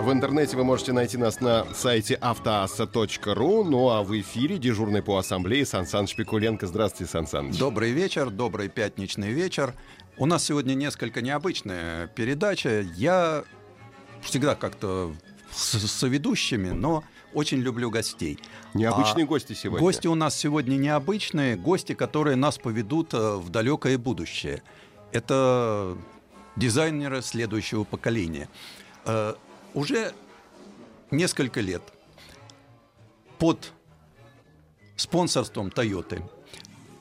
В интернете вы можете найти нас на сайте автоасса.ру. Ну а в эфире дежурный по ассамблее Сан Саныч Пикуленко. Здравствуйте, Сан Саныч. Добрый вечер, добрый пятничный вечер. У нас сегодня несколько необычная передача. Я всегда как-то с соведущими, но очень люблю гостей. Необычные А гости сегодня. Гости у нас сегодня необычные, гости, которые нас поведут э, в далекое будущее. Это дизайнеры следующего поколения. Уже несколько лет под спонсорством Toyota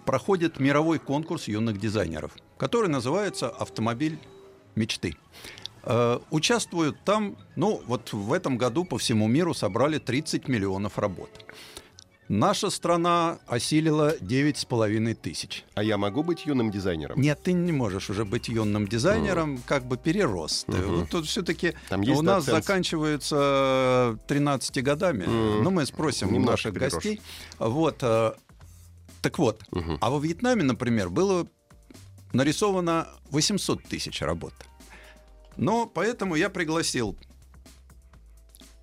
проходит мировой конкурс юных дизайнеров, который называется «Автомобиль мечты». Э, Участвуют там, ну вот в этом году по всему миру собрали 30 миллионов работ. Наша страна осилила 9,5 тысяч. А я могу быть юным дизайнером? Нет, ты не можешь уже быть юным дизайнером, как бы перерос. ты. Мгм. Вот тут все-таки у нас нонсенс. заканчивается 13 годами. Мгм. Ну, мы спросим у наших перерос. гостей. Вот. э, Так вот, Мгм. а во Вьетнаме, например, было нарисовано 800 тысяч работ. Но поэтому я пригласил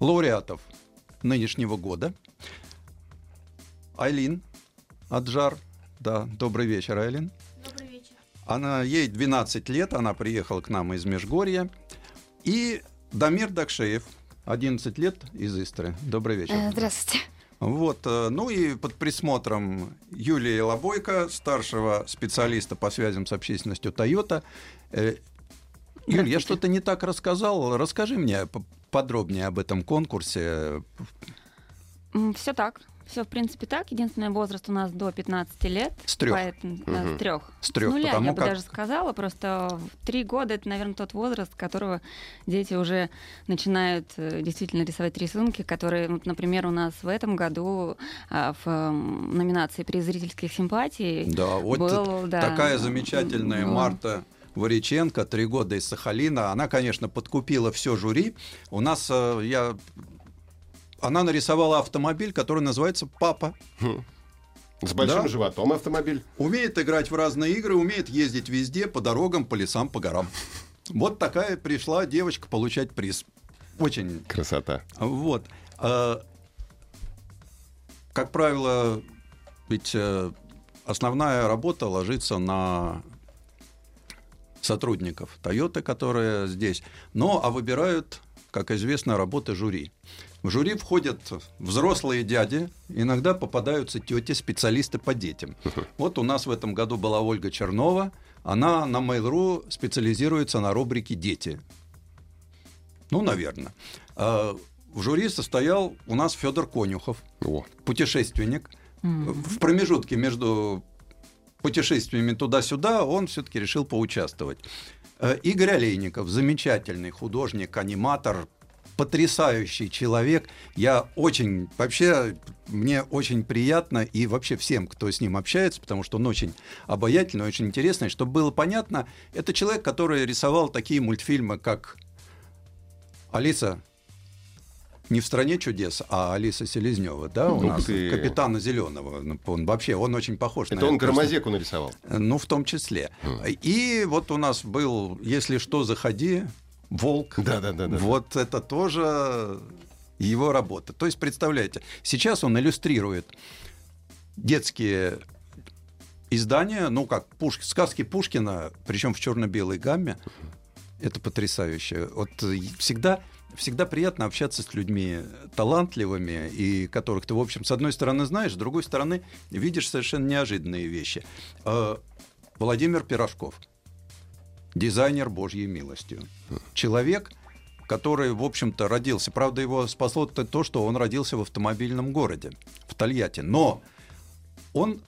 лауреатов нынешнего года. Айлин Аджар. Да, добрый вечер, Айлин. Добрый вечер. Она, ей 12 лет, она приехала к нам из Межгорья. И Дамир Дакшеев, 11 лет из Истры. Добрый вечер. Э, Здравствуйте. Вот, э, ну и под присмотром Юлии Лобойко, старшего специалиста по связям с общественностью Toyota. Э, Юль, я что-то не так рассказал. Расскажи мне подробнее об этом конкурсе. Все так. Все, в принципе, так. Единственный возраст у нас до 15 лет. С трёх. Поэтому, да, Мгм. с трех. С трёх, С нуля, потому я бы как- даже сказала. Просто в три года это, наверное, тот возраст, которого дети уже начинают э, действительно рисовать рисунки, которые, вот, например, у нас в этом году а, в номинации «Приз зрительских симпатий» Да, вот был, да, такая замечательная м, Марта Вариченко, три года из Сахалина. Она, конечно, подкупила все жюри. У нас э, я... Она нарисовала автомобиль, который называется «Папа». С большим Да. животом автомобиль. Умеет играть в разные игры, умеет ездить везде, по дорогам, по лесам, по горам. Вот такая пришла девочка получать приз. Очень Красота. вот. А, Как правило, ведь э, основная работа ложится на сотрудников Toyota, которые здесь. Но а выбирают, как известно, работы жюри. В жюри входят взрослые дяди, иногда попадаются тети, специалисты по детям. Вот у нас в этом году была Ольга Чернова. Она на Mail.ru специализируется на рубрике «Дети». Ну, наверное. А, В жюри состоял у нас Федор Конюхов, О, путешественник. В промежутке между путешествиями туда-сюда он все-таки решил поучаствовать. Э, Игорь Олейников, замечательный художник, аниматор, потрясающий человек. Я очень, вообще, мне очень приятно и вообще всем, кто с ним общается, потому что он очень обаятельный, очень интересный. Чтобы было понятно, это человек, который рисовал такие мультфильмы, как Алиса не в стране чудес, а Алиса Селезнева, да, у Ух нас ты. капитана Зеленого. Он вообще, он очень похож на это он этого громозеку нарисовал. ну, в том числе. И вот у нас был, если что, заходи, волк. Да-да-да-да. Вот это тоже его работа. То есть, представляете, сейчас он иллюстрирует детские издания, ну как Пуш... сказки Пушкина, причем в черно-белой гамме. Это потрясающе. Вот всегда, всегда приятно общаться с людьми талантливыми, и которых ты, в общем, с одной стороны знаешь, с другой стороны видишь совершенно неожиданные вещи. Э, Владимир Пирожков, дизайнер Божьей милостью. Человек, который, в общем-то, родился. Правда, его спасло то, то, что он родился в автомобильном городе, в Тольятти. Но он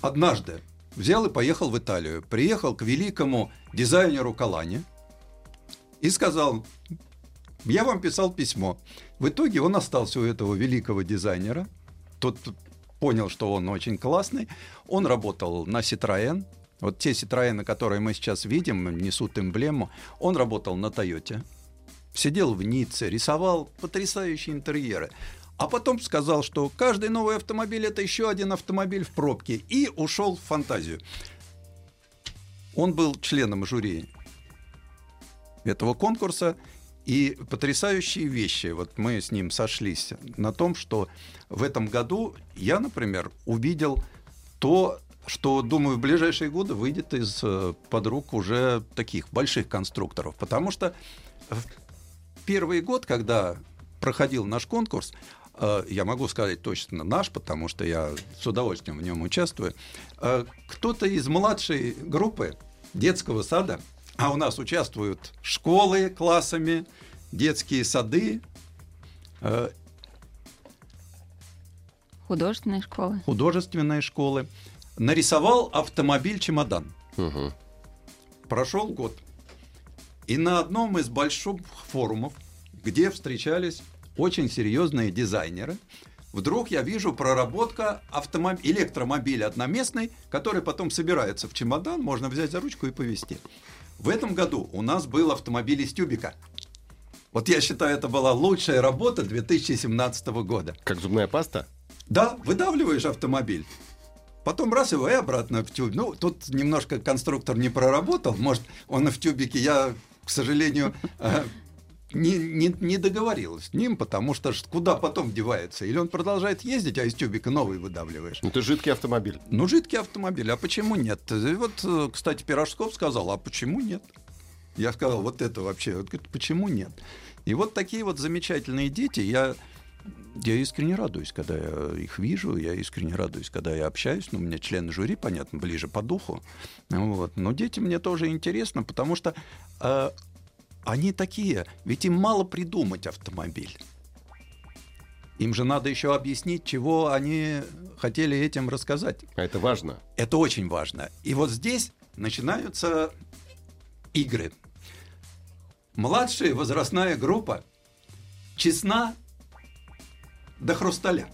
однажды взял и поехал в Италию. Приехал к великому дизайнеру Калани и сказал, я вам писал письмо. В итоге он остался у этого великого дизайнера, тот понял, что он очень классный. Он работал на Citroën. Вот те Citroёны, которые мы сейчас видим, несут эмблему. Он работал на Тойоте. Сидел в Ницце, рисовал потрясающие интерьеры. А потом сказал, что каждый новый автомобиль это еще один автомобиль в пробке. И ушел в фантазию. Он был членом жюри этого конкурса. И потрясающие вещи. Вот мы с ним сошлись на том, что в этом году я, например, увидел то, что, думаю, в ближайшие годы выйдет из э, подруг уже таких больших конструкторов. Потому что в первый год, когда проходил наш конкурс, э, я могу сказать точно наш, потому что я с удовольствием в нем участвую, э, кто-то из младшей группы детского сада а у нас участвуют школы классами, детские сады. Художественные школы. Художественные школы. Нарисовал автомобиль-чемодан. Угу. Прошел год. И на одном из больших форумов, где встречались очень серьезные дизайнеры, вдруг я вижу проработка автомоб... электромобиля одноместный, который потом собирается в чемодан, можно взять за ручку и повезти. В этом году у нас был автомобиль из тюбика. Вот я считаю, это была лучшая работа 2017 года. Как зубная паста? Да, выдавливаешь автомобиль. Потом раз его и обратно в тюбик. Ну, тут немножко конструктор не проработал. Может, он в тюбике, я, к сожалению, э, не, не, не договорилась с ним, потому что куда потом девается? Или он продолжает ездить, а из тюбика новый выдавливаешь? Ну, это жидкий автомобиль. Ну, жидкий автомобиль, а почему нет? И вот, э, кстати, Пирожков сказал, а почему нет? Я сказал, вот это вообще, вот, почему нет? И вот такие вот замечательные дети, я, я искренне радуюсь, когда я их вижу, я искренне радуюсь, когда я общаюсь, ну, у меня члены жюри, понятно, ближе по духу, вот, но дети мне тоже интересно, потому что э, они такие, ведь им мало придумать автомобиль. Им же надо еще объяснить, чего они хотели этим рассказать. А это важно. Это очень важно. И вот здесь начинаются игры. Младшая возрастная группа честна до хрусталя.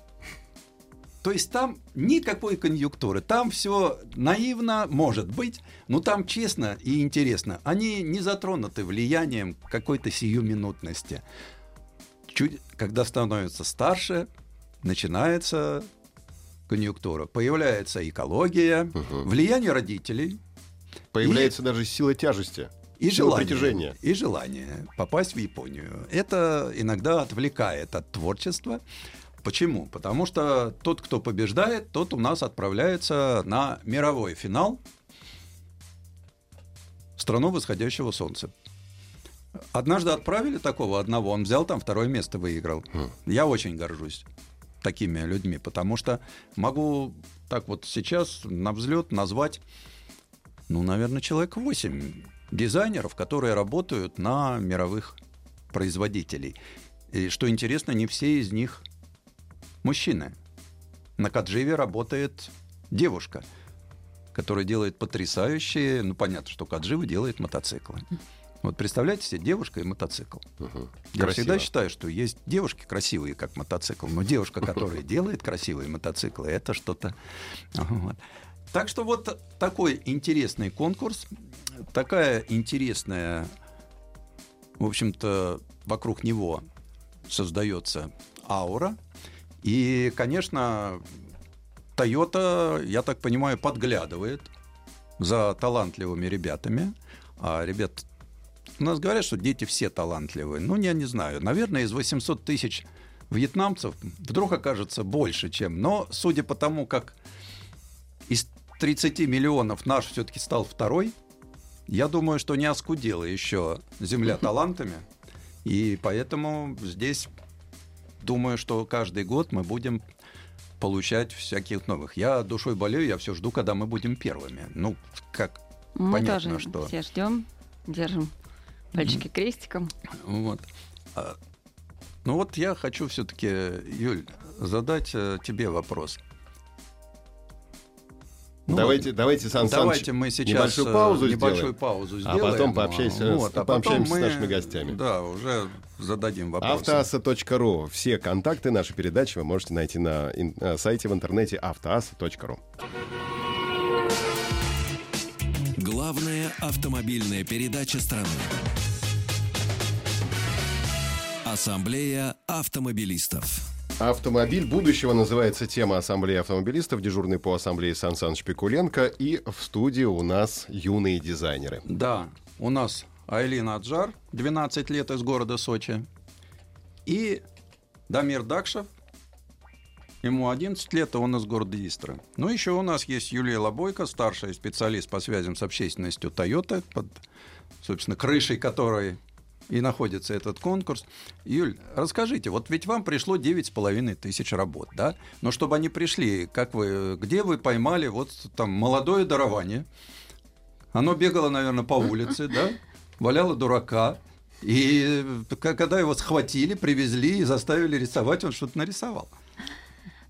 То есть там никакой конъюнктуры, там все наивно, может быть, но там честно и интересно. Они не затронуты влиянием какой-то сиюминутности. Чуть, когда становятся старше, начинается конъюнктура. Появляется экология, угу. влияние родителей. Появляется и, даже сила тяжести. И желание, притяжения. и желание попасть в Японию. Это иногда отвлекает от творчества. Почему? Потому что тот, кто побеждает, тот у нас отправляется на мировой финал страну восходящего солнца. Однажды отправили такого одного, он взял там второе место, выиграл. Mm. Я очень горжусь такими людьми, потому что могу так вот сейчас на взлет назвать, ну, наверное, человек 8 дизайнеров, которые работают на мировых производителей. И что интересно, не все из них мужчины. На Кадживе работает девушка, которая делает потрясающие... Ну, понятно, что Каджива делает мотоциклы. Вот представляете себе девушка и мотоцикл. Угу. Я Красиво. всегда считаю, что есть девушки красивые, как мотоцикл, но девушка, которая делает красивые мотоциклы, это что-то. Вот. Так что вот такой интересный конкурс, такая интересная, в общем-то, вокруг него создается аура. И, конечно, Toyota, я так понимаю, подглядывает за талантливыми ребятами. А ребят, у нас говорят, что дети все талантливые. Ну, я не знаю. Наверное, из 800 тысяч вьетнамцев вдруг окажется больше, чем. Но, судя по тому, как из 30 миллионов наш все-таки стал второй, я думаю, что не оскудела еще земля талантами. И поэтому здесь думаю, что каждый год мы будем получать всяких новых. Я душой болею, я все жду, когда мы будем первыми. Ну, как мы понятно, тоже что... все ждем, держим пальчики mm-hmm. крестиком. Вот. А, ну вот я хочу все-таки, Юль, задать э, тебе вопрос. Ну, давайте, давайте, Сан Давайте Саныч, мы сейчас небольшую э, паузу небольшую сделаем. паузу А сделаем. потом пообщаемся с- а потом пообщаемся с мы, нашими гостями. Да, уже зададим вопросы. Автоаса.ру. Все контакты нашей передачи вы можете найти на э, сайте в интернете автоаса.ру. Главная автомобильная передача страны. Ассамблея автомобилистов. Автомобиль будущего называется тема Ассамблеи автомобилистов, дежурный по Ассамблее Сан Саныч Пикуленко. И в студии у нас юные дизайнеры. Да, у нас Айлин Аджар, 12 лет из города Сочи, и Дамир Дакшев, ему 11 лет, а он из города Истра. Ну, еще у нас есть Юлия Лобойко, старший специалист по связям с общественностью Toyota, под, собственно, крышей которой и находится этот конкурс. Юль, расскажите, вот ведь вам пришло 9,5 тысяч работ, да? Но чтобы они пришли, как вы, где вы поймали вот там молодое дарование? Оно бегало, наверное, по улице, да? Валяло дурака. И к- когда его схватили, привезли и заставили рисовать, он что-то нарисовал.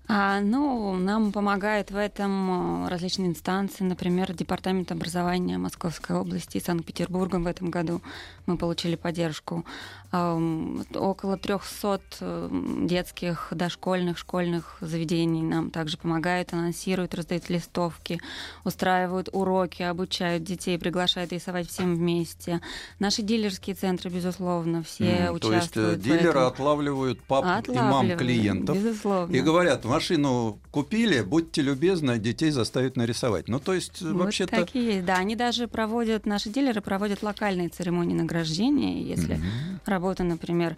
А, ну, нам помогают в этом э, различные инстанции, например, Департамент образования Московской области и Санкт-Петербурга в этом году мы получили поддержку. Ам, Около 300 э, детских, дошкольных, школьных заведений нам также помогают, анонсируют, раздают листовки, устраивают уроки, обучают детей, приглашают рисовать всем вместе. Наши дилерские центры, безусловно, все М, То есть э, участвуют дилеры этом. отлавливают пап и мам клиентов. Безусловно. И говорят, машину купили, будьте любезны, детей заставить нарисовать. Ну, то есть, Вот вообще-то... так и есть, да. Они даже проводят, наши дилеры проводят локальные церемонии награждения. Если Мгм. работа, например,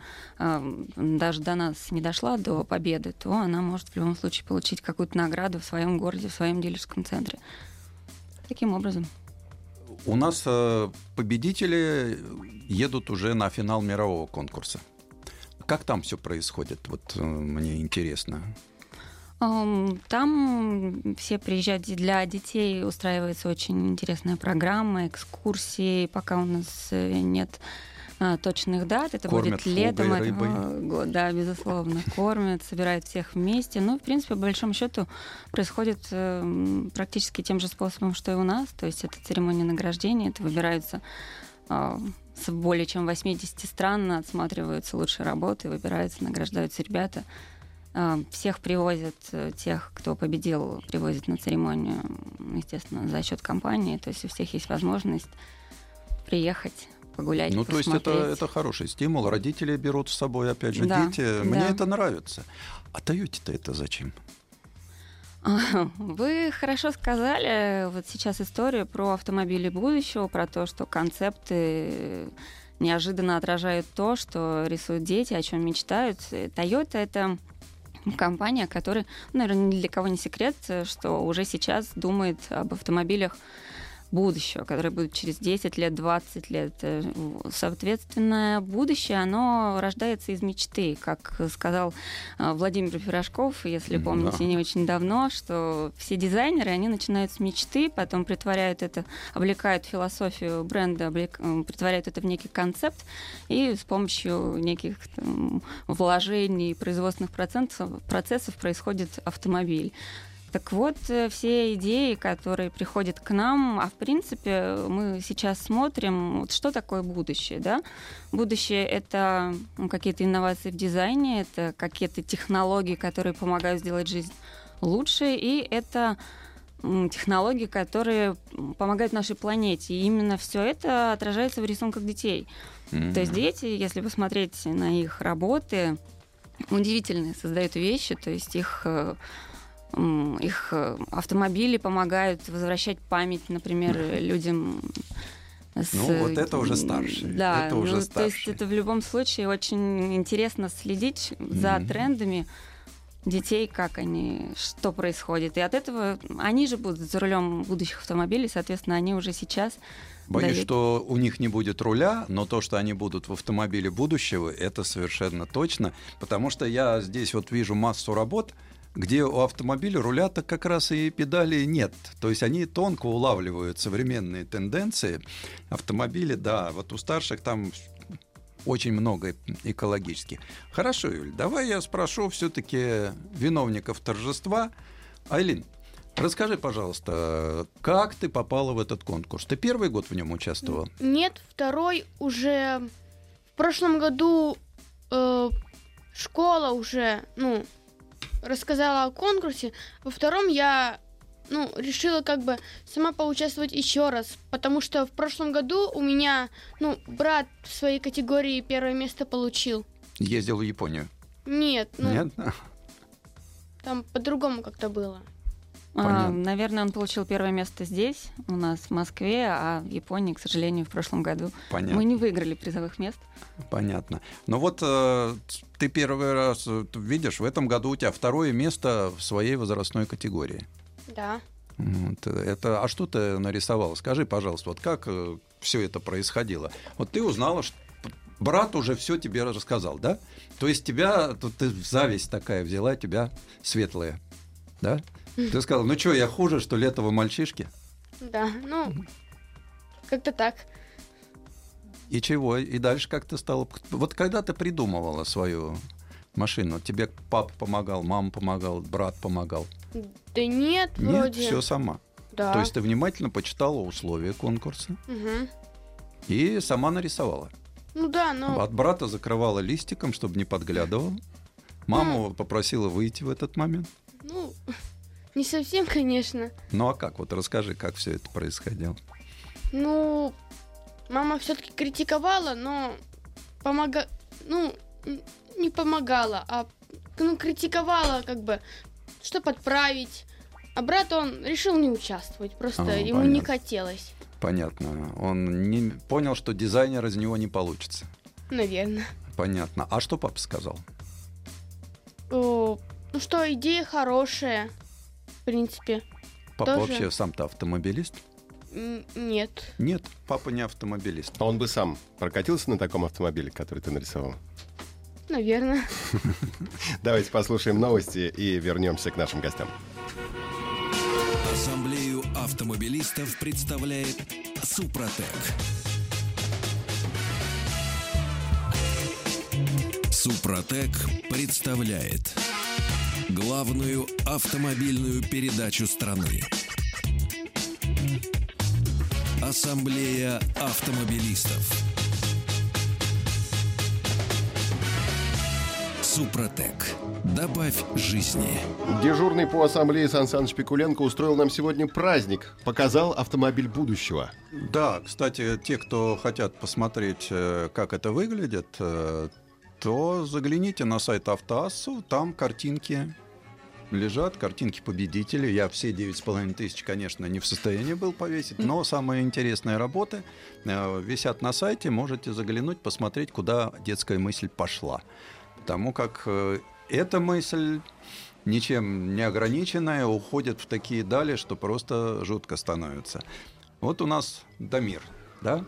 даже до нас не дошла до победы, то она может в любом случае получить какую-то награду в своем городе, в своем дилерском центре. Таким образом. У нас э, победители едут уже на финал мирового конкурса. Как там все происходит? Вот э, мне интересно. Ам, Там все приезжают для детей, устраивается очень интересная программа, экскурсии, пока у нас э, нет а, точных дат. Это Кормят будет летом этого года. Да, безусловно. Кормят, собирают всех вместе. Ну, в принципе, по большому счету происходит э, м, практически тем же способом, что и у нас. То есть это церемония награждения, это выбираются а, с более чем 80 стран, отсматриваются лучшие работы, выбираются, награждаются ребята. А, Всех привозят, э, тех, кто победил, привозят на церемонию, естественно, за счет компании. То есть у всех есть возможность приехать, погулять, ну, то есть это, посмотреть. это хороший стимул. Родители берут с собой, опять же, Да, дети. Мне да. это нравится. А Тойоте-то это зачем? Вы хорошо сказали вот сейчас историю про автомобили будущего, про то, что концепты неожиданно отражают то, что рисуют дети, о чем мечтают. Toyota это компания, которая, ну, наверное, ни для кого не секрет, что уже сейчас думает об автомобилях будущего, которые будут через 10 лет, 20 лет. Э, Соответственно, будущее, оно рождается из мечты. Как сказал э, Владимир Пирожков, если помните, да. не очень давно, что все дизайнеры, они начинают с мечты, потом притворяют это, облекают философию бренда, облек- э, притворяют это в некий концепт, и с помощью неких там, вложений производственных процентов, процессов происходит автомобиль. Так вот, э, все идеи, которые приходят к нам, а в принципе мы сейчас смотрим, вот что такое будущее, да? Будущее — это ну, какие-то инновации в дизайне, это какие-то технологии, которые помогают сделать жизнь лучше, и это технологии, которые помогают нашей планете. И именно все это отражается в рисунках детей. То есть дети, если посмотреть на их работы, удивительные создают вещи, то есть их э, их э, автомобили помогают возвращать память, например, людям. с- Ну, вот это уже старшие, Да, это уже ну, то есть это в любом случае очень интересно следить за Мгм. трендами детей, как они, что происходит. И от этого они же будут за рулем будущих автомобилей, соответственно, они уже сейчас Боюсь, дают- что у них не будет руля, но то, что они будут в автомобиле будущего, это совершенно точно, потому что я здесь вот вижу массу работ, где у автомобиля руля-то как раз и педали нет. То есть они тонко улавливают современные тенденции. Автомобили, да, вот у старших там очень много экологически. Хорошо, Юль, давай я спрошу все-таки виновников торжества. Айлин, Расскажи, пожалуйста, как ты попала в этот конкурс? Ты первый год в нем участвовал? Нет, второй уже в прошлом году э, школа уже, ну, рассказала о конкурсе. Во втором я, ну, решила как бы сама поучаствовать еще раз, потому что в прошлом году у меня, ну, брат в своей категории первое место получил. Ездил в Японию? Нет, ну, Нет? там по-другому как-то было. А, Понятно. наверное, он получил первое место здесь, у нас в Москве, а в Японии, к сожалению, в прошлом году Понятно. мы не выиграли призовых мест. Понятно. Ну вот э, ты первый раз э, видишь, в этом году у тебя второе место в своей возрастной категории. Да. Вот, э, это, а что ты нарисовал? Скажи, пожалуйста, вот как все это происходило? Вот ты узнала, что брат уже все тебе рассказал, да? То есть тебя, тут ты зависть такая взяла, тебя светлая, да? Ты сказал, ну что, я хуже, что ли, этого мальчишки? Да, ну, как-то так. И чего? И дальше как ты стала... Вот когда ты придумывала свою машину, тебе папа помогал, мама помогал, брат помогал? Да нет, Нет, вроде. все сама. Да. То есть ты внимательно почитала условия конкурса Мгм. и сама нарисовала. Ну да, но... От брата закрывала листиком, чтобы не подглядывал. Маму попросила выйти в этот момент. Ну, не совсем, конечно. Ну а как? Вот расскажи, как все это происходило. Ну, мама все-таки критиковала, но помога... Ну, не помогала, а ну, критиковала, как бы, что подправить. А брат, он решил не участвовать, просто А, ему не понятно. хотелось, Понятно. Он не понял, что дизайнер из него не получится. наверное. Понятно. А что папа сказал? О, ну что, идея хорошая, принципе. Папа Тоже. вообще сам-то автомобилист? Нет. Нет, папа не автомобилист. А он бы сам прокатился на таком автомобиле, который ты нарисовал? Наверное. Давайте послушаем новости и вернемся к нашим гостям. Ассамблею автомобилистов представляет Супротек. Супротек представляет главную автомобильную передачу страны. Ассамблея автомобилистов. Супротек. Добавь жизни. Дежурный по ассамблее Сан Саныч Пикуленко устроил нам сегодня праздник. Показал автомобиль будущего. Да, кстати, те, кто хотят посмотреть, э, как это выглядит, э, то загляните на сайт Автоассу, там картинки лежат, картинки победителей. Я все 9,5 тысяч, конечно, не в состоянии был повесить, но самые интересные работы э, висят на сайте, можете заглянуть, посмотреть, куда детская мысль пошла. Потому как э, эта мысль ничем не ограниченная, уходит в такие дали, что просто жутко становится. Вот у нас Дамир, да?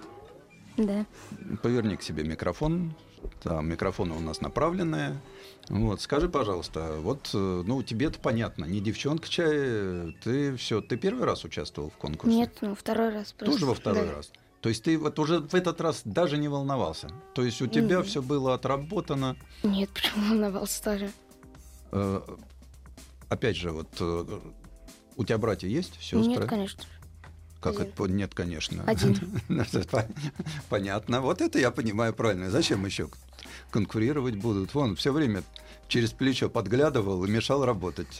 Да. Поверни к себе микрофон. Да, микрофоны у нас направленные. Вот, скажи, пожалуйста, вот, э, ну, тебе это понятно, не девчонка чай, ты все, ты первый раз участвовал в конкурсе? Нет, ну второй раз просто. Тоже во второй Да. раз? То есть ты вот уже в этот раз даже не волновался? То есть у тебя все было отработано? Нет, почему волновался тоже? Э, опять же, вот э, у тебя братья есть? Сестры? Нет, конечно. Как Один. это? Нет, конечно. Один. Ну, Понятно. Вот это я понимаю правильно. Зачем еще конкурировать будут? Вон все время через плечо подглядывал и мешал работать.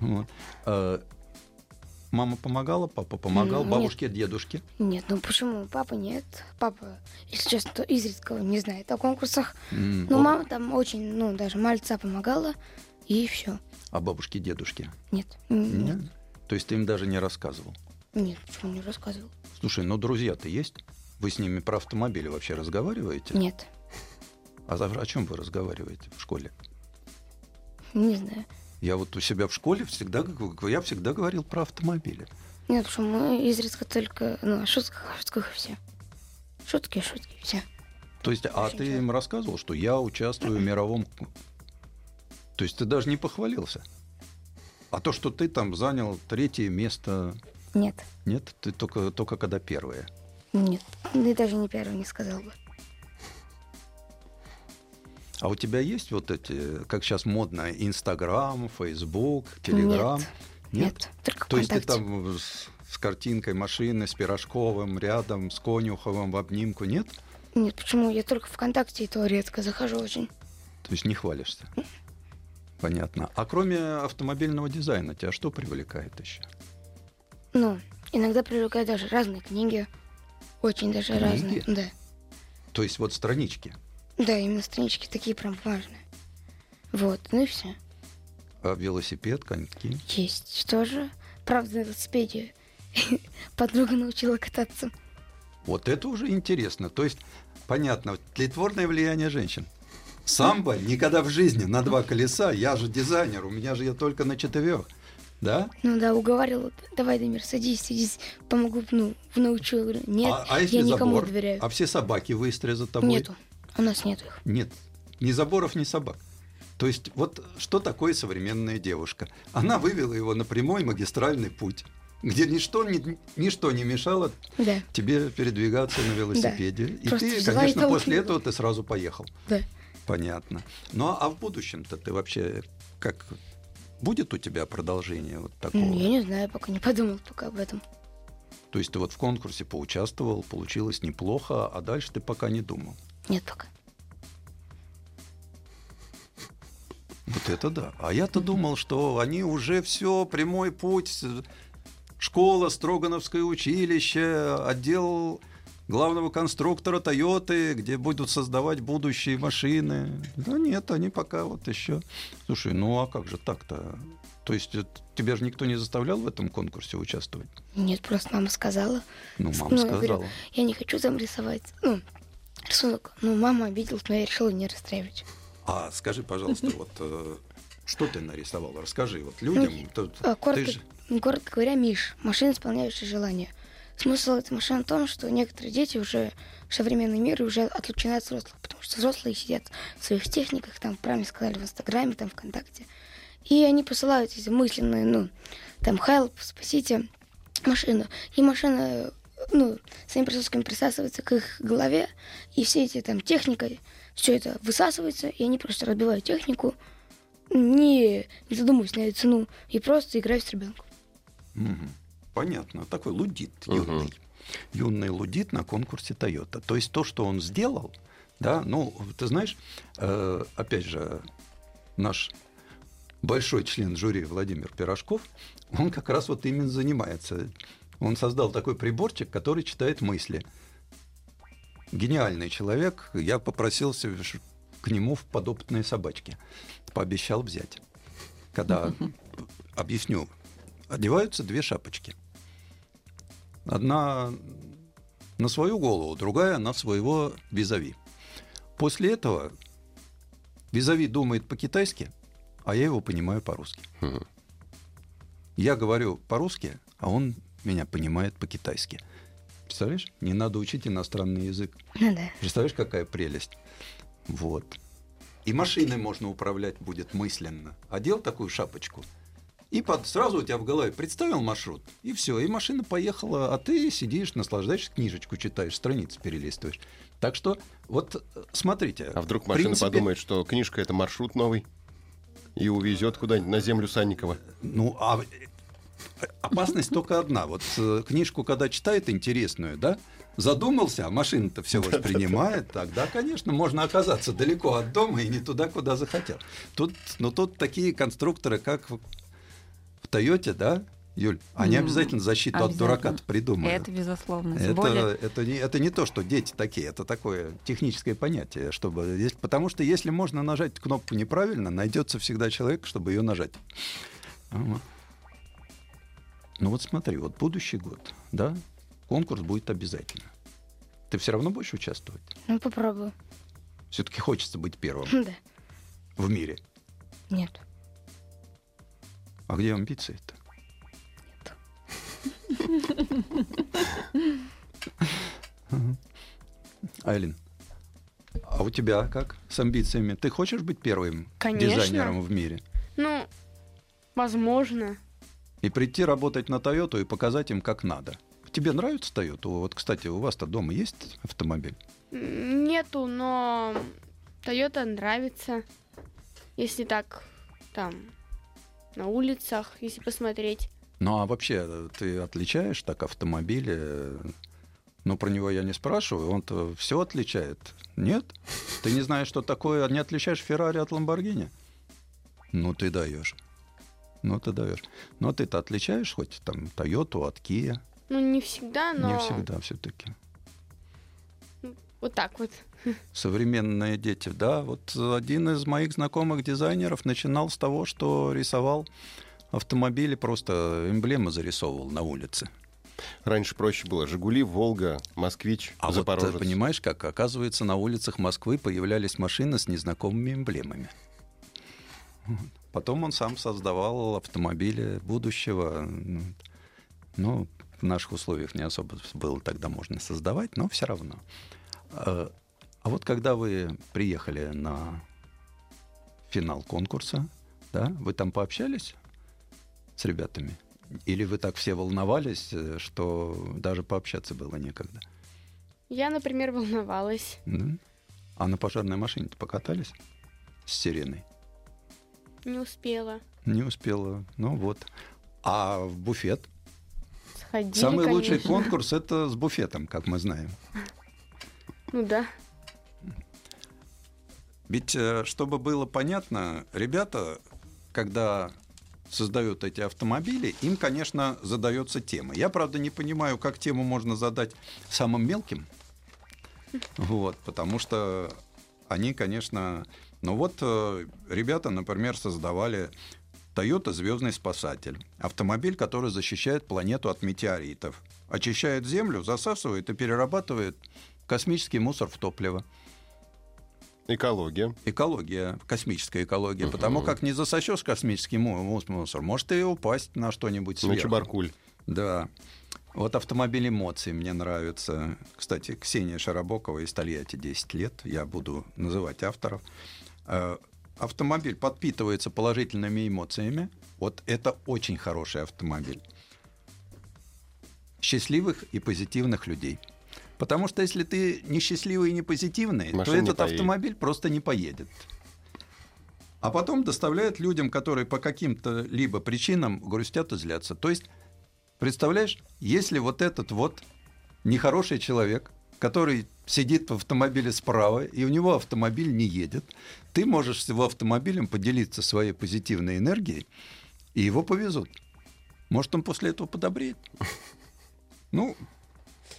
Вот. А, Мама помогала, папа помогал, нет. бабушке, дедушке. Нет, ну почему? Папа нет. Папа, если честно, то изредка не знает о конкурсах. Но мама там очень, ну, даже мальца помогала, и все. А бабушке, дедушке? Нет. Нет? Нет. То есть ты им даже не рассказывал? Нет, почему не рассказывал? Слушай, ну друзья-то есть? Вы с ними про автомобили вообще разговариваете? Нет. А о чем вы разговариваете в школе? Не знаю. Я вот у себя в школе всегда, я всегда говорил про автомобили. Нет, почему мы изредка только, ну, о шутках, шутках и все. Шутки, шутки, все. То есть, а ты часто. им рассказывал, что я участвую в мировом... То есть ты даже не похвалился. А то, что ты там занял третье место, Нет. нет, ты только, только когда первое. Нет. Ты даже не первый не сказал бы. А у тебя есть вот эти, как сейчас модно, Инстаграм, Фейсбук, Телеграм? Нет. Нет, только То есть ты там с, с картинкой машины, с Пирожковым рядом, с Конюховым в обнимку, нет? Нет, почему? Я только ВКонтакте, и то редко захожу очень. То есть не хвалишься? Понятно. А кроме автомобильного дизайна, тебя что привлекает еще? Ну, иногда привлекают даже разные книги. Очень даже Книги? разные. Да. То есть вот странички. Да, именно странички такие прям важные. Вот, ну и все. А велосипед, коньки. Есть. Что же? Правда, на велосипеде подруга научила кататься. Вот это уже интересно. То есть, понятно, тлетворное влияние женщин. Самбо никогда в жизни на два колеса. Я же дизайнер, у меня же я только на четырех. Да? Ну да, уговаривала, давай, Дамир, садись, садись, помогу, ну, научу. Я говорю, нет, а, а если я никому забор? не доверяю. А все собаки выстрелят за тобой? Нету, у нас нету их. Нет, ни заборов, ни собак. То есть вот что такое современная девушка? Она вывела его на прямой магистральный путь, где ничто, ни- ничто не мешало Да, тебе передвигаться на велосипеде. И Просто ты, и конечно, толкнула. после этого ты сразу поехал. да. Понятно. Ну а в будущем-то ты вообще как будет у тебя продолжение вот такого? Я не знаю, пока не подумал пока об этом. То есть ты вот в конкурсе поучаствовал, получилось неплохо, а дальше ты пока не думал. Нет пока. Вот это да. А я-то думал, что они уже все, прямой путь, школа, Строгановское училище, отдел главного конструктора Тойоты, где будут создавать будущие машины. Да нет, они пока вот еще. Слушай, ну а как же так-то? То есть э, тебя же никто не заставлял в этом конкурсе участвовать? Нет, просто мама сказала. Ну, мама Ну, я говорю, сказала. Я не хочу там рисовать. Ну, рисунок. Ну, мама обиделась, но я решила не расстраивать. А скажи, пожалуйста, вот э, что ты нарисовал? Расскажи вот людям. Тут- А, ты коротко, же- коротко говоря, Миш, машина, исполняющая желания. Смысл этой машины в том, что некоторые дети уже в современном мире уже отлучены от взрослых, потому что взрослые сидят в своих техниках, там, правильно сказали, в Инстаграме, там, ВКонтакте. И они посылают эти мысленные, ну, там, help, спасите машину. И машина, ну, своими присосками присасывается к их голове, и все эти там техника, все это высасывается, и они просто разбивают технику, не, не задумываясь на ее цену, и просто играют с ребенком. Мгм. Понятно. Такой лудит юный. Юный лудит на конкурсе Тойота. То есть то, что он сделал, да, ну, ты знаешь, э, опять же, наш большой член жюри Владимир Пирожков, он как раз вот именно занимается. Он создал такой приборчик, который читает мысли. Гениальный человек. Я попросился к нему в подопытные собачки. Пообещал взять. Когда, объясню, одеваются две шапочки. Одна на свою голову, другая на своего визави. После этого визави думает по-китайски, а я его понимаю по-русски. Мгм. Я говорю по-русски, а он меня понимает по-китайски. Представляешь? Не надо учить иностранный язык. Ну да. Представляешь, какая прелесть? Вот. И машиной можно управлять будет мысленно. Одел такую шапочку, и под, сразу у тебя в голове представил маршрут, и все, и машина поехала, а ты сидишь, наслаждаешься, книжечку читаешь, страницы перелистываешь. Так что, вот смотрите. А вдруг машина принципе, подумает, что книжка это маршрут новый и увезет куда-нибудь на землю Санникова. Ну, а опасность только одна. Вот э, книжку, когда читает интересную, да, задумался, а машина-то все воспринимает, тогда, конечно, можно оказаться далеко от дома и не туда, куда захотел. Тут, но тут такие конструкторы, как в Тойоте, да, Юль, они М, обязательно защиту от обязательно. дурака придумают. Это безусловно. Это, более, это, не, это не то, что дети такие, это такое техническое понятие, чтобы потому что если можно нажать кнопку неправильно, найдется всегда человек, чтобы ее нажать. Ну вот смотри, вот будущий год, да, конкурс будет обязательно. Ты все равно будешь участвовать? Ну, попробую. Все-таки хочется быть первым Да. в мире. Нет. А где амбиции-то? Ага. Айлин, а у тебя как с амбициями? Ты хочешь быть первым Конечно. дизайнером в мире? Ну, возможно. И прийти работать на Тойоту и показать им, как надо. Тебе нравится Тойота? Вот, кстати, у вас-то дома есть автомобиль? Нету, но Toyota нравится. Если так, там, на улицах, если посмотреть. Ну а вообще, ты отличаешь так автомобили? Ну, про него я не спрашиваю, он-то все отличает. Нет? Ты не знаешь, что такое, не отличаешь Феррари от Ламборгини? Ну, ты даешь. Ну, ты даешь. Но ты-то отличаешь хоть там Тойоту от Kia? Ну, не всегда, но Не всегда все-таки. Вот так вот. Современные дети, да. Вот один из моих знакомых дизайнеров начинал с того, что рисовал автомобили, просто эмблемы зарисовывал на улице. Раньше проще было. «Жигули», «Волга», «Москвич», А «Запорожец». вот, э, понимаешь, как оказывается, на улицах Москвы появлялись машины с незнакомыми эмблемами. Потом он сам создавал автомобили будущего. Ну, в наших условиях не особо было тогда можно создавать, но все равно. А а вот когда вы приехали на финал конкурса, да, вы там пообщались с ребятами? Или вы так все волновались, э, что даже пообщаться было некогда? Я, например, волновалась. Да? А на пожарной машине-то покатались с сиреной? Не успела. Не успела. Ну вот. А в буфет? Сходили, Самый лучший конечно. конкурс это с буфетом, как мы знаем. Ну да. Ведь, э, чтобы было понятно, ребята, когда создают эти автомобили, им, конечно, задается тема. Я, правда, не понимаю, как тему можно задать самым мелким. Вот, потому что они, конечно... Ну вот э, ребята, например, создавали Toyota Звездный спасатель. Автомобиль, который защищает планету от метеоритов. Очищает Землю, засасывает и перерабатывает космический мусор в топливо. Экология. Экология, космическая экология. Мгм. Потому как не засосешь космический му- му- мусор, может и упасть на что-нибудь На сверху. Чебаркуль. Да. Вот автомобиль эмоций мне нравится. Кстати, Ксения Шарабокова из Тольятти 10 лет. Я буду называть авторов. Э, Автомобиль подпитывается положительными эмоциями. Вот это очень хороший автомобиль. Счастливых и позитивных людей. Потому что если ты несчастливый и не позитивный, Машина то этот автомобиль просто не поедет. А потом доставляет людям, которые по каким-то либо причинам грустят и злятся. То есть, представляешь, если вот этот вот нехороший человек, который сидит в автомобиле справа, и у него автомобиль не едет, ты можешь с его автомобилем поделиться своей позитивной энергией, и его повезут. Может, он после этого подобреет? Ну,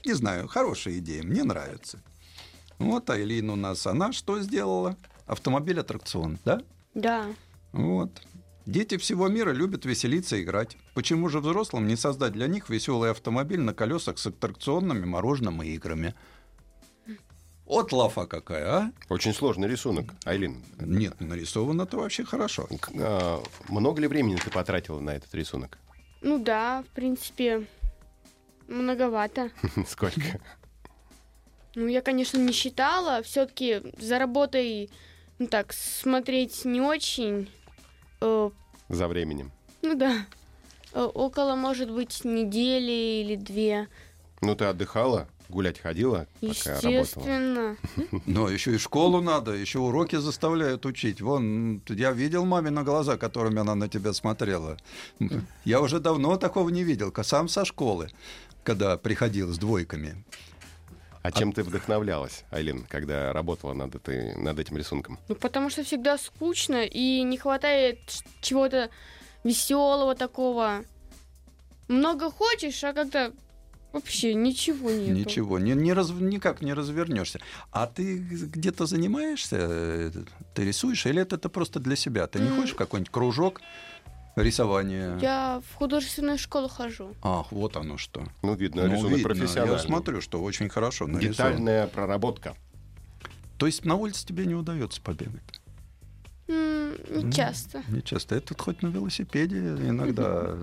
не знаю, хорошая идея, мне нравится. Вот Айлин у нас, она что сделала? Автомобиль-аттракцион, да? Да. Вот. Дети всего мира любят веселиться и играть. Почему же взрослым не создать для них веселый автомобиль на колесах с аттракционными мороженым и играми? Вот лафа какая, а? Очень сложный рисунок. Айлин, Нет, нарисовано это вообще хорошо. а, много ли времени ты потратила на этот рисунок? Ну да, в принципе, многовато. Сколько? Ну, я, конечно, не считала. Все-таки за работой, ну так, смотреть не очень. Э, За временем. ну да. Э, около, может быть, недели или две. Ну, ты отдыхала, гулять ходила, пока работала. Естественно. Но еще и школу надо, еще уроки заставляют учить. Вон, я видел маме на глаза, которыми она на тебя смотрела. Я уже давно такого не видел, сам со школы, когда приходил с двойками. А чем ты вдохновлялась, Айлин, когда работала над, этой, над этим рисунком? Ну, потому что всегда скучно и не хватает чего-то веселого такого. Много хочешь, а как-то вообще ничего нет. Ничего, не, не раз- никак не развернешься. А ты где-то занимаешься? э, Ты рисуешь или это, это просто для себя? Ты не хочешь в какой-нибудь кружок рисования? Я в художественную школу хожу. Ах, вот оно что. Ну, видно, Ну, рисунок видно. профессиональный. Я смотрю, что очень хорошо нарисован. Детальная проработка. То есть на улице тебе не удается побегать? Не часто. Не часто. Это хоть на велосипеде иногда.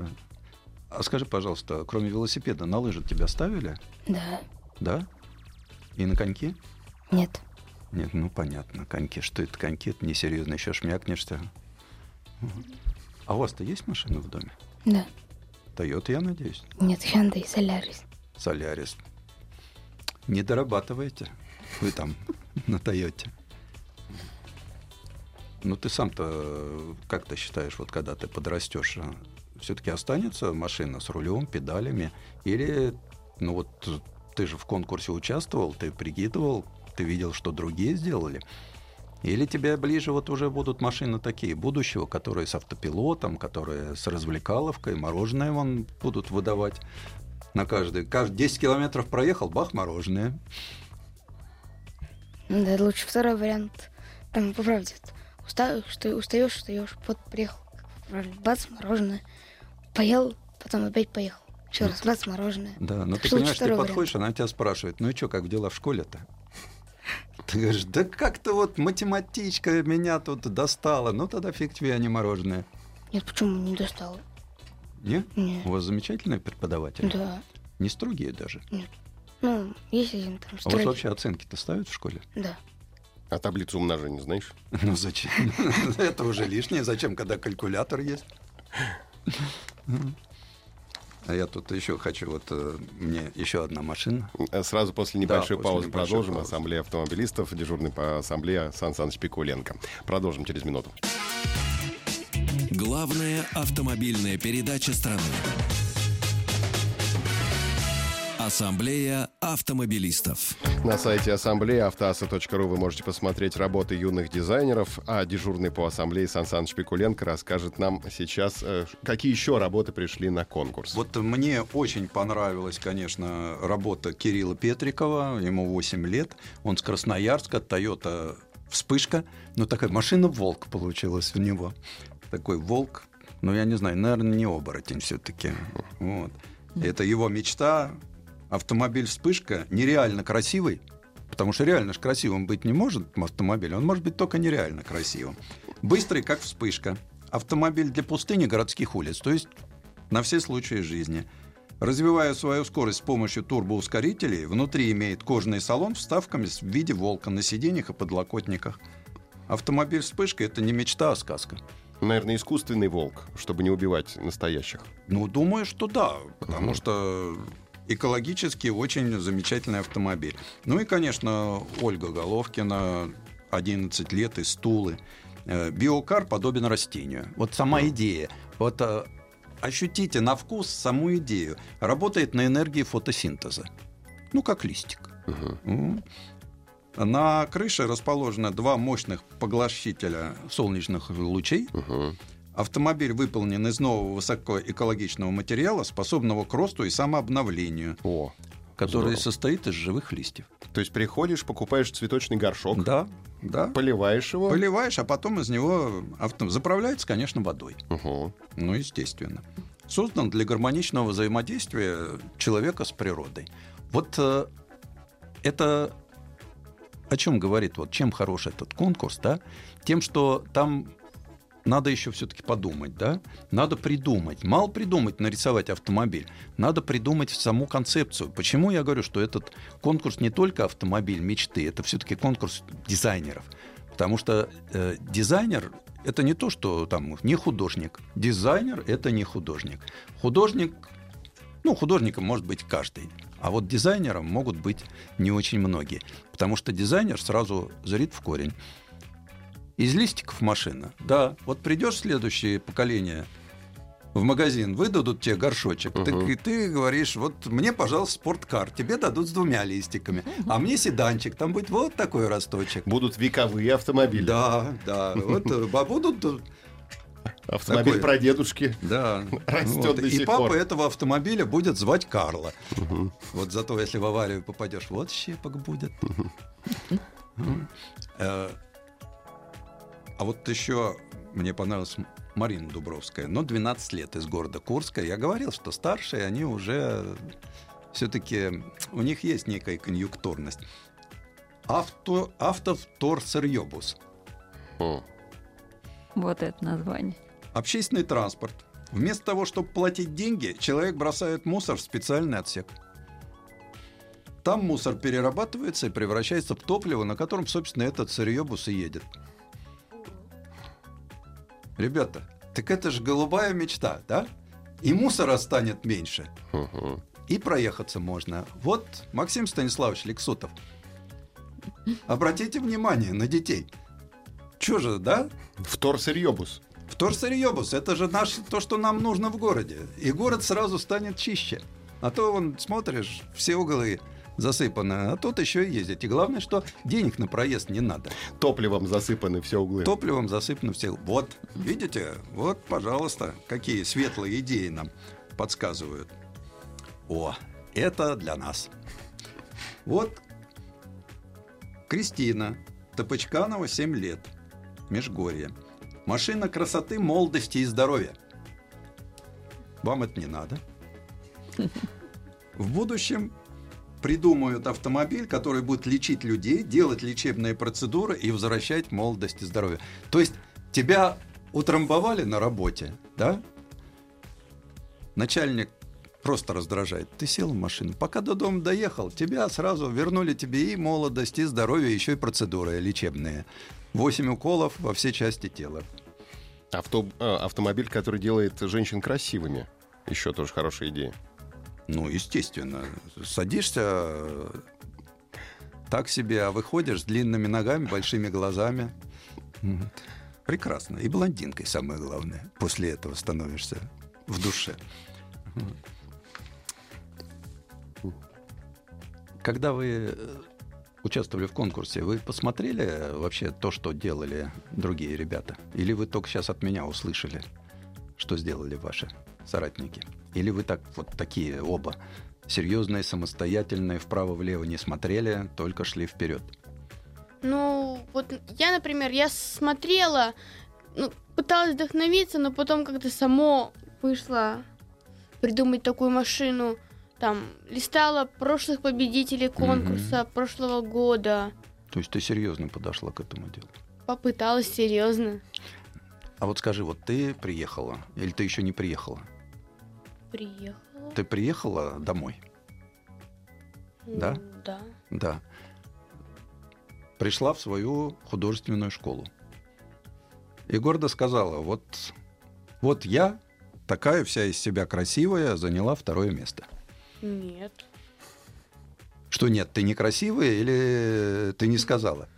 А скажи, пожалуйста, кроме велосипеда, на лыжи тебя ставили? Да. Да? И на коньки? Нет. Нет, ну понятно, коньки. Что это коньки? Это несерьезно, еще шмякнешься. А у вас-то есть машина в доме? Да. Тойота, я надеюсь. Нет, Hyundai Solaris. Солярис. Не дорабатываете вы там на Тойоте. Ну, ты сам-то э, как ты считаешь, вот когда ты подрастешь, все-таки останется машина с рулем, педалями? Или, ну вот, ты же в конкурсе участвовал, ты прикидывал, ты видел, что другие сделали? Или тебе ближе вот уже будут машины такие будущего, которые с автопилотом, которые с развлекаловкой, мороженое вон будут выдавать на каждый. Каждый 10 километров проехал, бах, мороженое. Ну да, лучше второй вариант. Там, по правде, устаешь, что устаешь, устаешь, вот приехал, бац, мороженое, поел, потом опять поехал. Еще раз, бац, мороженое. Да, но ты понимаешь, ты подходишь, она тебя спрашивает, ну и что, как дела в школе-то? Ты говоришь, да как-то вот математичка меня тут достала. Ну тогда фиг тебе, а не мороженое. Нет, почему не достала? Нет? Нет. У вас замечательный преподаватель? Да. Не строгие даже? Нет. Ну, есть один там строгий. А у вас вообще оценки-то ставят в школе? Да. А таблицу умножения знаешь? Ну зачем? Это уже лишнее. Зачем, когда калькулятор есть? А я тут еще хочу, вот э, мне еще одна машина. Э, сразу после небольшой да, паузы после небольшой продолжим. Паузы. Ассамблея автомобилистов, дежурный по ассамблее Сан Саныч Пикуленко. Продолжим через минуту. Главная автомобильная передача страны. Ассамблея автомобилистов. На сайте ассамблеи автоаса.ру вы можете посмотреть работы юных дизайнеров, а дежурный по ассамблее Сан Саныч Пикуленко расскажет нам сейчас, э, какие еще работы пришли на конкурс. Вот мне очень понравилась, конечно, работа Кирилла Петрикова, ему 8 лет, он с Красноярска, Toyota вспышка, но такая машина «Волк» получилась у него. Такой «Волк», ну, я не знаю, наверное, не оборотень все-таки. Вот. Это его мечта, автомобиль «Вспышка» нереально красивый, потому что реально же красивым быть не может автомобиль, он может быть только нереально красивым. Быстрый, как «Вспышка». Автомобиль для пустыни городских улиц, то есть на все случаи жизни. Развивая свою скорость с помощью турбоускорителей, внутри имеет кожаный салон вставками в виде волка на сиденьях и подлокотниках. Автомобиль «Вспышка» — это не мечта, а сказка. Наверное, искусственный волк, чтобы не убивать настоящих. Ну, думаю, что да, потому uh-huh. что экологически очень замечательный автомобиль. Ну и, конечно, Ольга Головкина, 11 лет из Тулы. Э, биокар подобен растению. Вот сама идея. Вот э, ощутите на вкус саму идею. Работает на энергии фотосинтеза. Ну, как листик. Угу. На крыше расположено два мощных поглощителя солнечных лучей. Угу. Автомобиль выполнен из нового высокоэкологичного материала, способного к росту и самообновлению. О, который здорово. состоит из живых листьев. То есть приходишь, покупаешь цветочный горшок, да, да, поливаешь его, поливаешь, а потом из него авто заправляется, конечно, водой. Угу. Ну, естественно. Создан для гармоничного взаимодействия человека с природой. Вот э, это о чем говорит, вот чем хорош этот конкурс, да? Тем, что там надо еще все-таки подумать, да? Надо придумать. Мало придумать, нарисовать автомобиль. Надо придумать саму концепцию. Почему я говорю, что этот конкурс не только автомобиль мечты, это все-таки конкурс дизайнеров. Потому что э, дизайнер это не то, что там не художник. Дизайнер это не художник. Художник, ну, художником может быть каждый. А вот дизайнером могут быть не очень многие. Потому что дизайнер сразу зрит в корень. Из листиков машина. Да, вот придешь следующее поколение в магазин, выдадут тебе горшочек, угу. так и ты говоришь, вот мне, пожалуйста, спорткар, тебе дадут с двумя листиками, а мне седанчик, там будет вот такой росточек. Будут вековые автомобили. Да, да, вот, а будут Автомобиль Такой, дедушки. Да. Растет вот. И папа пор. этого автомобиля будет звать Карла. Угу. Вот зато, если в аварию попадешь, вот щепок будет. Угу. А вот еще мне понравилась Марина Дубровская, но 12 лет из города Курска. Я говорил, что старшие, они уже все-таки, у них есть некая конъюнктурность. Авто, автовторсырьебус. Вот это название. Общественный транспорт. Вместо того, чтобы платить деньги, человек бросает мусор в специальный отсек. Там мусор перерабатывается и превращается в топливо, на котором, собственно, этот сырьебус и едет. Ребята, так это же голубая мечта, да? И мусора станет меньше. Угу. И проехаться можно. Вот Максим Станиславович Лексутов. Обратите внимание на детей. Чё же, да? Вторсырьебус. Вторсырьебус, это же наш, то, что нам нужно в городе. И город сразу станет чище. А то, вон, смотришь, все углы засыпаны, а тут еще и ездить. И главное, что денег на проезд не надо. Топливом засыпаны все углы. Топливом засыпано все. Вот, видите? Вот, пожалуйста, какие светлые идеи нам подсказывают. О, это для нас. Вот Кристина, Топочканова, 7 лет, Межгорье. Машина красоты, молодости и здоровья. Вам это не надо. В будущем придумают автомобиль, который будет лечить людей, делать лечебные процедуры и возвращать молодость и здоровье. То есть тебя утрамбовали на работе, да? Начальник просто раздражает. Ты сел в машину, пока до дома доехал, тебя сразу вернули тебе и молодость, и здоровье, еще и процедуры лечебные. Восемь уколов во все части тела. Авто, а, автомобиль, который делает женщин красивыми. Еще тоже хорошая идея. Ну, естественно. Садишься так себе, а выходишь с длинными ногами, большими глазами. Прекрасно. И блондинкой, самое главное. После этого становишься в душе. Когда вы э, участвовали в конкурсе, вы посмотрели вообще то, что делали другие ребята? Или вы только сейчас от меня услышали, что сделали ваши соратники? Или вы так вот такие оба серьезные, самостоятельные, вправо-влево не смотрели, только шли вперед? Ну, вот я, например, я смотрела, ну, пыталась вдохновиться, но потом как-то само вышло придумать такую машину. Там листала прошлых победителей конкурса mm-hmm. прошлого года. То есть ты серьезно подошла к этому делу? Попыталась серьезно. А вот скажи, вот ты приехала или ты еще не приехала? Приехала. Ты приехала домой? Ну, да? Да. Да. Пришла в свою художественную школу. И гордо сказала, вот, вот я такая вся из себя красивая, заняла второе место. Нет. Что нет, ты некрасивая или ты не сказала?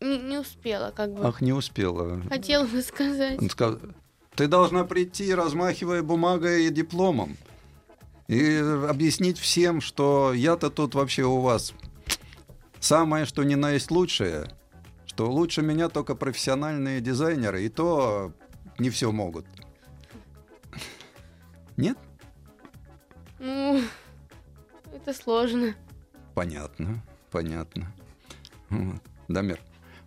Не, не успела, как бы. Ах, не успела. Хотела бы сказать. Он сказал, ты должна прийти, размахивая бумагой и дипломом, и объяснить всем, что я-то тут вообще у вас самое, что ни на есть лучшее, что лучше меня только профессиональные дизайнеры, и то не все могут. Нет? Ну, это сложно. Понятно, понятно. Дамир,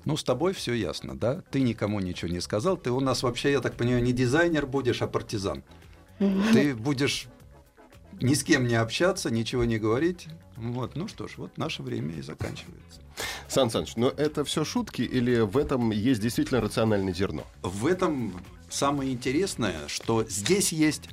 ну, с тобой все ясно, да? Ты никому ничего не сказал. Ты у нас вообще, я так понимаю, не дизайнер будешь, а партизан. Ты будешь ни с кем не общаться, ничего не говорить. Вот, ну что ж, вот наше время и заканчивается. Сан Саныч, но это все шутки или в этом есть действительно рациональное зерно? В этом самое интересное, что здесь есть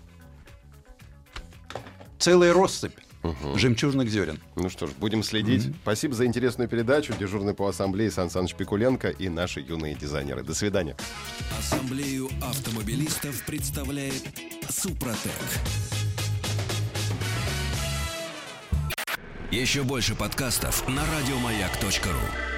целая россыпь угу. жемчужных зерен. Ну что ж, будем следить. Угу. Спасибо за интересную передачу. Дежурный по ассамблее Сан Саныч Пикуленко и наши юные дизайнеры. До свидания. Ассамблею автомобилистов представляет Супротек. Еще больше подкастов на радиомаяк.ру